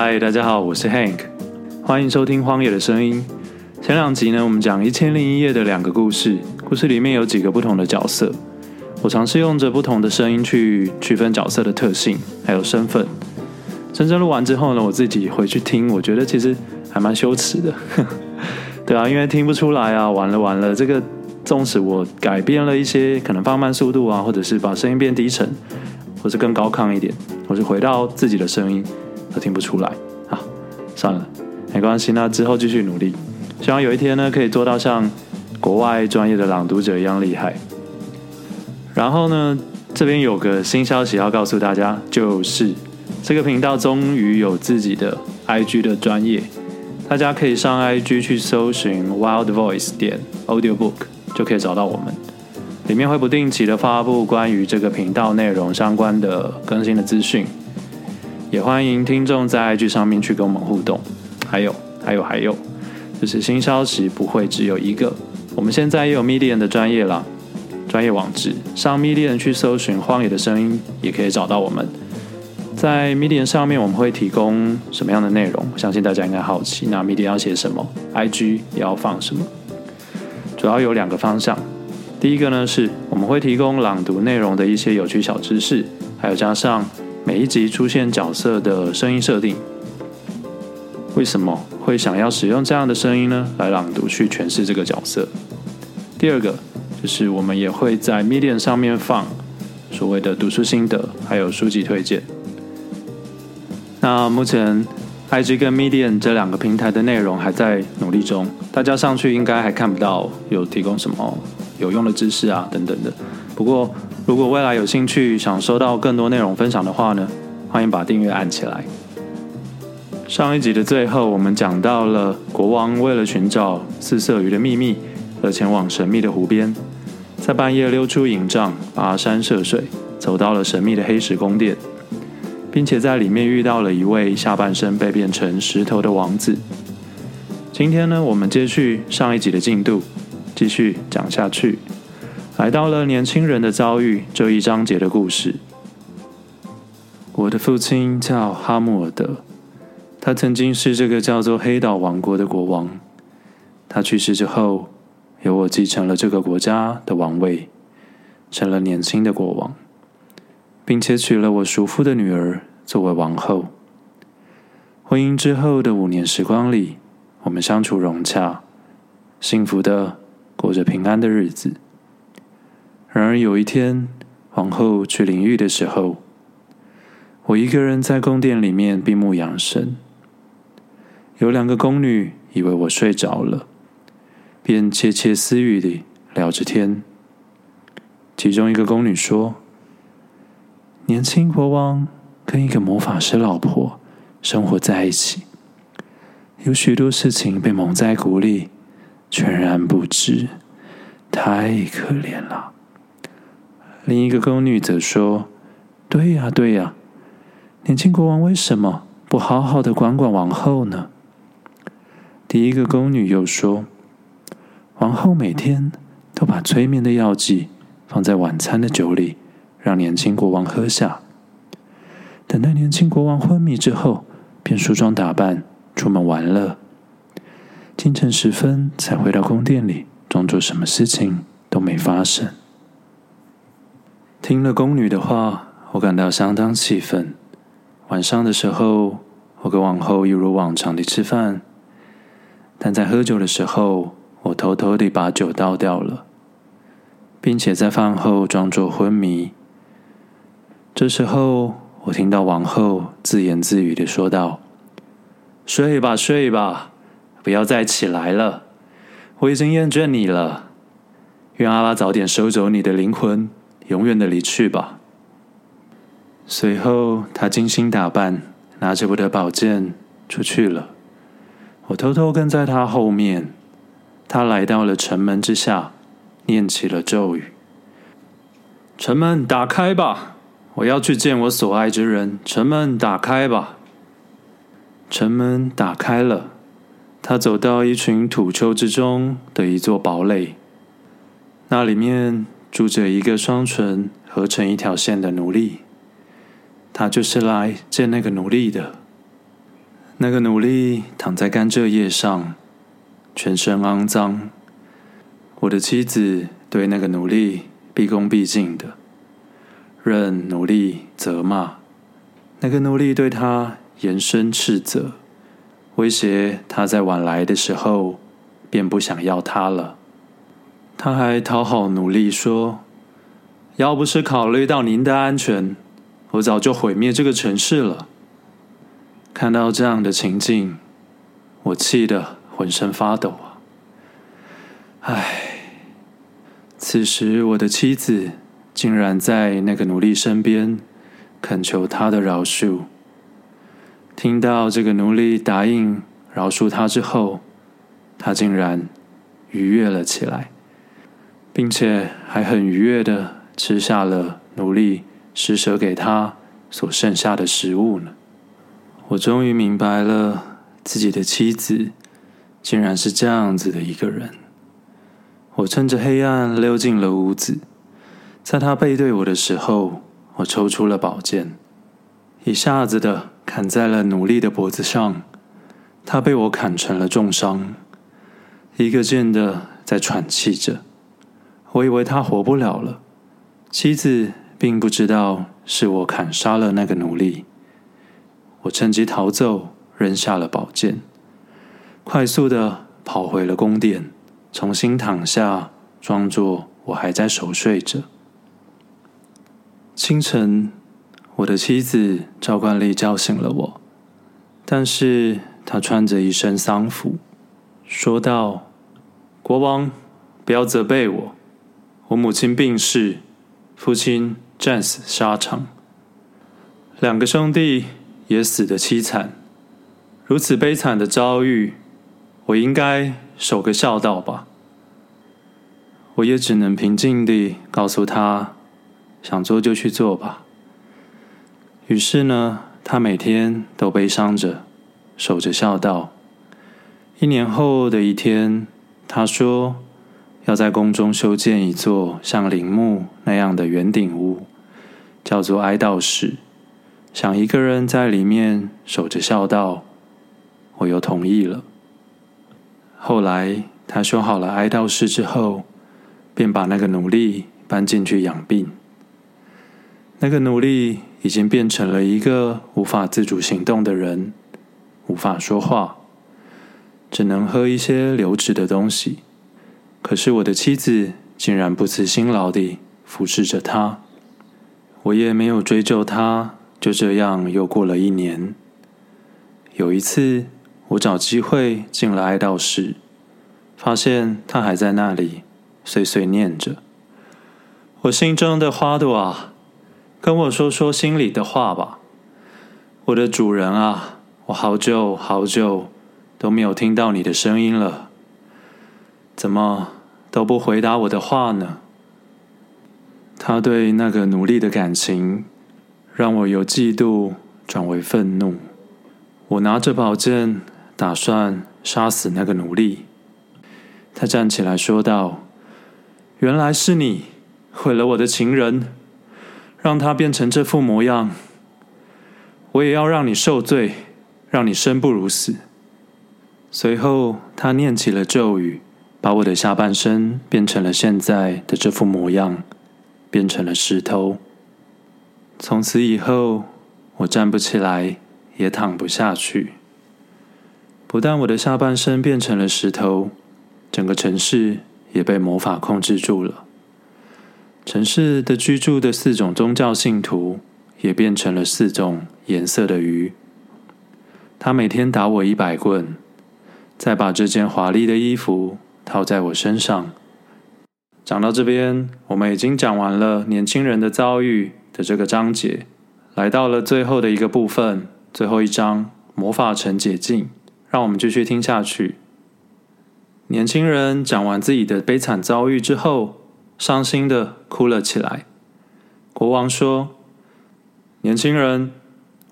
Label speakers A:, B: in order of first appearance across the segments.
A: 嗨，大家好，我是 Hank，欢迎收听《荒野的声音》。前两集呢，我们讲《一千零一夜》的两个故事，故事里面有几个不同的角色。我尝试用着不同的声音去区分角色的特性，还有身份。真正录完之后呢，我自己回去听，我觉得其实还蛮羞耻的。对啊，因为听不出来啊，完了完了，这个纵使我改变了一些，可能放慢速度啊，或者是把声音变低沉，或是更高亢一点，或是回到自己的声音，都听不出来啊。算了，没关系，那之后继续努力，希望有一天呢，可以做到像国外专业的朗读者一样厉害。然后呢，这边有个新消息要告诉大家，就是这个频道终于有自己的 IG 的专业，大家可以上 IG 去搜寻 Wild Voice 点 Audiobook，就可以找到我们。里面会不定期的发布关于这个频道内容相关的更新的资讯，也欢迎听众在 IG 上面去跟我们互动。还有，还有，还有，就是新消息不会只有一个，我们现在也有 Medium 的专业了。专业网址上 Medium 去搜寻《荒野的声音》，也可以找到我们。在 Medium 上面，我们会提供什么样的内容？相信大家应该好奇。那 Medium 要写什么？IG 也要放什么？主要有两个方向。第一个呢，是我们会提供朗读内容的一些有趣小知识，还有加上每一集出现角色的声音设定。为什么会想要使用这样的声音呢？来朗读去诠释这个角色。第二个。就是我们也会在 Medium 上面放所谓的读书心得，还有书籍推荐。那目前 IG 跟 Medium 这两个平台的内容还在努力中，大家上去应该还看不到有提供什么有用的知识啊等等的。不过如果未来有兴趣想收到更多内容分享的话呢，欢迎把订阅按起来。上一集的最后，我们讲到了国王为了寻找四色鱼的秘密。而前往神秘的湖边，在半夜溜出营帐，跋山涉水，走到了神秘的黑石宫殿，并且在里面遇到了一位下半身被变成石头的王子。今天呢，我们接续上一集的进度，继续讲下去，来到了年轻人的遭遇这一章节的故事。我的父亲叫哈姆尔德，他曾经是这个叫做黑岛王国的国王。他去世之后，由我继承了这个国家的王位，成了年轻的国王，并且娶了我叔父的女儿作为王后。婚姻之后的五年时光里，我们相处融洽，幸福的过着平安的日子。然而有一天，王后去淋浴的时候，我一个人在宫殿里面闭目养神。有两个宫女以为我睡着了。便窃窃私语地聊着天。其中一个宫女说：“年轻国王跟一个魔法师老婆生活在一起，有许多事情被蒙在鼓里，全然不知，太可怜了。”另一个宫女则说：“对呀，对呀，年轻国王为什么不好好的管管王后呢？”第一个宫女又说。王后每天都把催眠的药剂放在晚餐的酒里，让年轻国王喝下。等待年轻国王昏迷之后，便梳妆打扮出门玩乐。清晨时分才回到宫殿里，装作什么事情都没发生。听了宫女的话，我感到相当气愤。晚上的时候，我跟王后一如往常的吃饭，但在喝酒的时候。我偷偷地把酒倒掉了，并且在饭后装作昏迷。这时候，我听到王后自言自语地说道：“睡吧，睡吧，不要再起来了。我已经厌倦你了。愿阿拉早点收走你的灵魂，永远的离去吧。”随后，他精心打扮，拿着我的宝剑出去了。我偷偷跟在他后面。他来到了城门之下，念起了咒语：“城门打开吧，我要去见我所爱之人。城门打开吧。”城门打开了，他走到一群土丘之中的一座堡垒，那里面住着一个双唇合成一条线的奴隶，他就是来见那个奴隶的。那个奴隶躺在甘蔗叶上，全身肮脏。我的妻子对那个奴隶毕恭毕敬的，任奴隶责骂。那个奴隶对他严声斥责，威胁他在晚来的时候便不想要他了。他还讨好奴隶说：“要不是考虑到您的安全，我早就毁灭这个城市了。”看到这样的情景，我气得浑身发抖啊！唉，此时我的妻子竟然在那个奴隶身边恳求他的饶恕。听到这个奴隶答应饶恕他之后，他竟然愉悦了起来。并且还很愉悦地吃下了奴隶施舍给他所剩下的食物呢。我终于明白了，自己的妻子竟然是这样子的一个人。我趁着黑暗溜进了屋子，在他背对我的时候，我抽出了宝剑，一下子的砍在了奴隶的脖子上，他被我砍成了重伤，一个劲的在喘气着。我以为他活不了了，妻子并不知道是我砍杀了那个奴隶。我趁机逃走，扔下了宝剑，快速的跑回了宫殿，重新躺下，装作我还在熟睡着。清晨，我的妻子照惯例叫醒了我，但是她穿着一身丧服，说道：“国王，不要责备我。”我母亲病逝，父亲战死沙场，两个兄弟也死得凄惨。如此悲惨的遭遇，我应该守个孝道吧？我也只能平静地告诉他，想做就去做吧。于是呢，他每天都悲伤着，守着孝道。一年后的一天，他说。要在宫中修建一座像陵墓那样的圆顶屋，叫做哀悼室，想一个人在里面守着孝道，我又同意了。后来他修好了哀悼室之后，便把那个奴隶搬进去养病。那个奴隶已经变成了一个无法自主行动的人，无法说话，只能喝一些流质的东西。可是我的妻子竟然不辞辛劳地服侍着他，我也没有追究他，就这样又过了一年。有一次，我找机会进了哀悼室，发现他还在那里碎碎念着：“我心中的花朵啊，跟我说说心里的话吧，我的主人啊，我好久好久都没有听到你的声音了。”怎么都不回答我的话呢？他对那个奴隶的感情，让我由嫉妒转为愤怒。我拿着宝剑，打算杀死那个奴隶。他站起来说道：“原来是你毁了我的情人，让他变成这副模样。我也要让你受罪，让你生不如死。”随后，他念起了咒语。把我的下半身变成了现在的这副模样，变成了石头。从此以后，我站不起来，也躺不下去。不但我的下半身变成了石头，整个城市也被魔法控制住了。城市的居住的四种宗教信徒，也变成了四种颜色的鱼。他每天打我一百棍，再把这件华丽的衣服。套在我身上。讲到这边，我们已经讲完了年轻人的遭遇的这个章节，来到了最后的一个部分，最后一章魔法城解禁。让我们继续听下去。年轻人讲完自己的悲惨遭遇之后，伤心的哭了起来。国王说：“年轻人，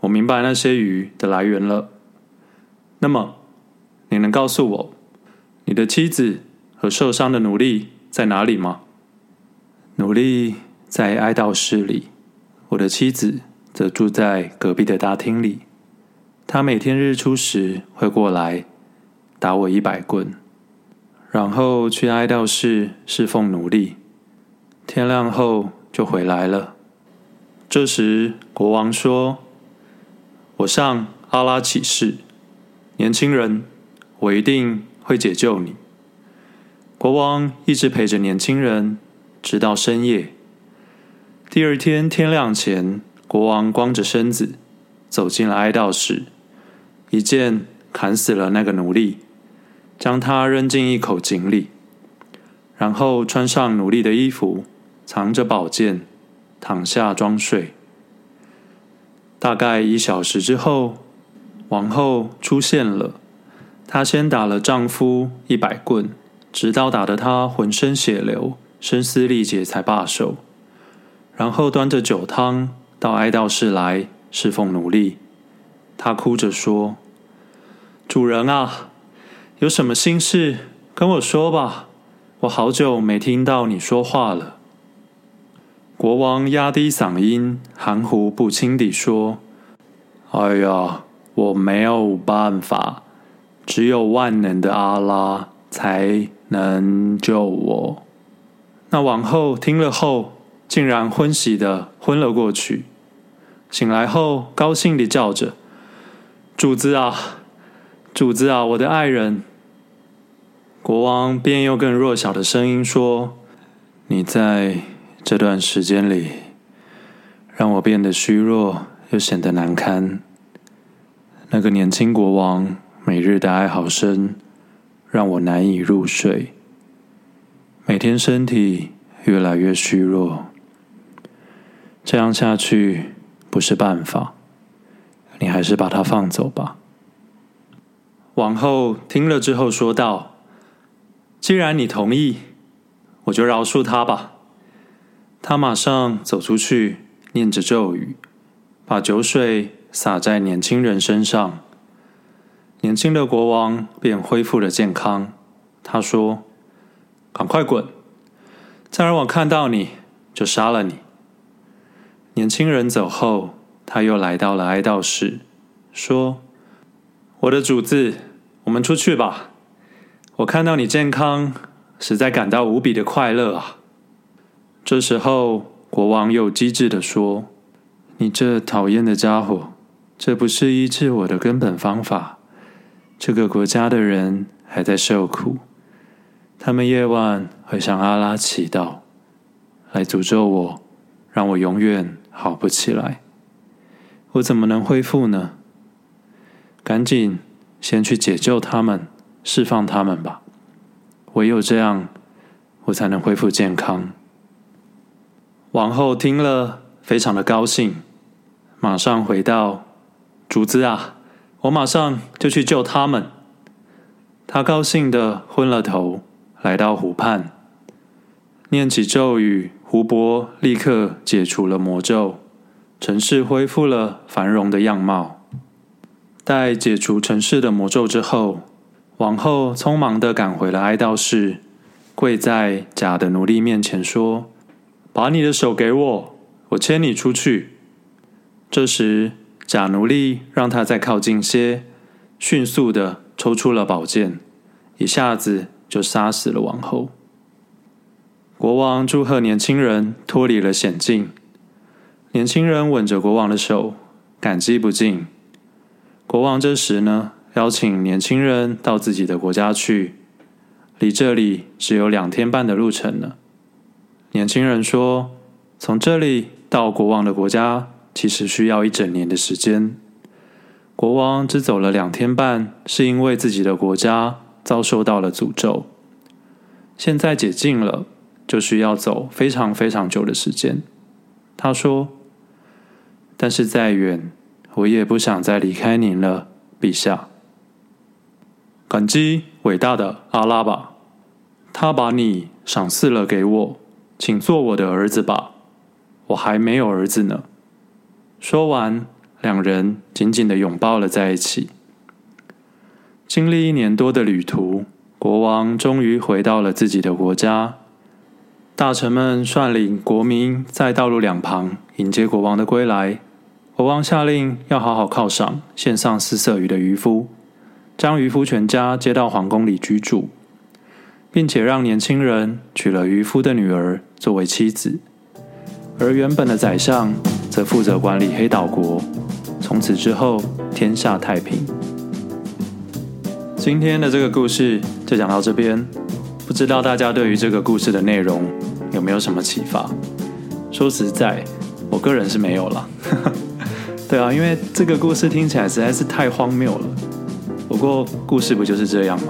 A: 我明白那些鱼的来源了。那么，你能告诉我？”你的妻子和受伤的奴隶在哪里吗？奴隶在哀悼室里，我的妻子则住在隔壁的大厅里。他每天日出时会过来打我一百棍，然后去哀悼室侍奉奴隶，天亮后就回来了。这时国王说：“我向阿拉起誓，年轻人，我一定会解救你。”国王一直陪着年轻人，直到深夜。第二天天亮前，国王光着身子走进了哀悼室，一剑砍死了那个奴隶，将他扔进一口井里，然后穿上奴隶的衣服，藏着宝剑，躺下装睡。大概一小时之后，王后出现了。她先打了丈夫一百棍，直到打得他浑身血流、声嘶力竭才罢手。然后端着酒汤到哀悼室来侍奉奴隶。她哭着说：“主人啊，有什么心事跟我说吧，我好久没听到你说话了。”国王压低嗓音，含糊不清地说：“哎呀，我没有办法，只有万能的阿拉才能救我。”那王后听了后，竟然昏死的昏了过去。醒来后，高兴地叫着：“主子啊，主子啊，我的爱人！”国王便用更弱小的声音说：“你在。”这段时间里，让我变得虚弱又显得难堪。那个年轻国王每日的哀嚎声，让我难以入睡。每天身体越来越虚弱，这样下去不是办法。你还是把他放走吧。王后听了之后说道：“既然你同意，我就饶恕他吧。”他马上走出去，念着咒语，把酒水洒在年轻人身上。年轻的国王便恢复了健康。他说：“赶快滚！再让我看到你，就杀了你。”年轻人走后，他又来到了哀悼室，说：“我的主子，我们出去吧。我看到你健康，实在感到无比的快乐啊。”这时候，国王又机智地说：“你这讨厌的家伙，这不是医治我的根本方法。这个国家的人还在受苦，他们夜晚会向阿拉祈祷，来诅咒我，让我永远好不起来。我怎么能恢复呢？赶紧先去解救他们，释放他们吧。唯有这样，我才能恢复健康。”王后听了，非常的高兴，马上回到：“主子啊，我马上就去救他们。”他高兴的昏了头，来到湖畔，念起咒语，湖泊立刻解除了魔咒，城市恢复了繁荣的样貌。待解除城市的魔咒之后，王后匆忙的赶回了哀悼室，跪在假的奴隶面前说。把你的手给我，我牵你出去。这时，假奴隶让他再靠近些，迅速的抽出了宝剑，一下子就杀死了王后。国王祝贺年轻人脱离了险境，年轻人吻着国王的手，感激不尽。国王这时呢，邀请年轻人到自己的国家去，离这里只有两天半的路程呢。年轻人说：“从这里到国王的国家，其实需要一整年的时间。国王只走了两天半，是因为自己的国家遭受到了诅咒。现在解禁了，就需要走非常非常久的时间。”他说：“但是再远，我也不想再离开您了，陛下。感激伟大的阿拉吧，他把你赏赐了给我。”请做我的儿子吧，我还没有儿子呢。说完，两人紧紧的拥抱了在一起。经历一年多的旅途，国王终于回到了自己的国家。大臣们率领国民在道路两旁迎接国王的归来。国王下令要好好犒赏献上四色鱼的渔夫，将渔夫全家接到皇宫里居住，并且让年轻人娶了渔夫的女儿作为妻子，而原本的宰相则负责管理黑岛国。从此之后，天下太平。今天的这个故事就讲到这边，不知道大家对于这个故事的内容有没有什么启发？说实在，我个人是没有了。对啊，因为这个故事听起来实在是太荒谬了。不过故事不就是这样吗？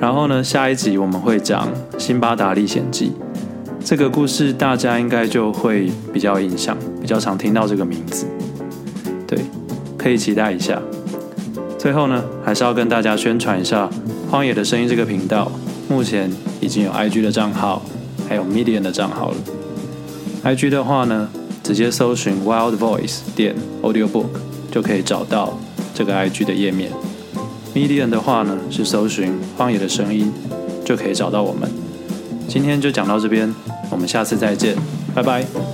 A: 然后呢，下一集我们会讲《辛巴达历险记》这个故事，大家应该就会比较印象，比较常听到这个名字。对，可以期待一下。最后呢，还是要跟大家宣传一下《荒野的声音》这个频道，目前已经有 IG 的账号，还有 Medium 的账号了。IG 的话呢，直接搜寻 Wild Voice 点 Audiobook 就可以找到这个 IG 的页面。Medium 的话呢，是搜寻荒野的声音就可以找到我们。今天就讲到这边，我们下次再见，拜拜。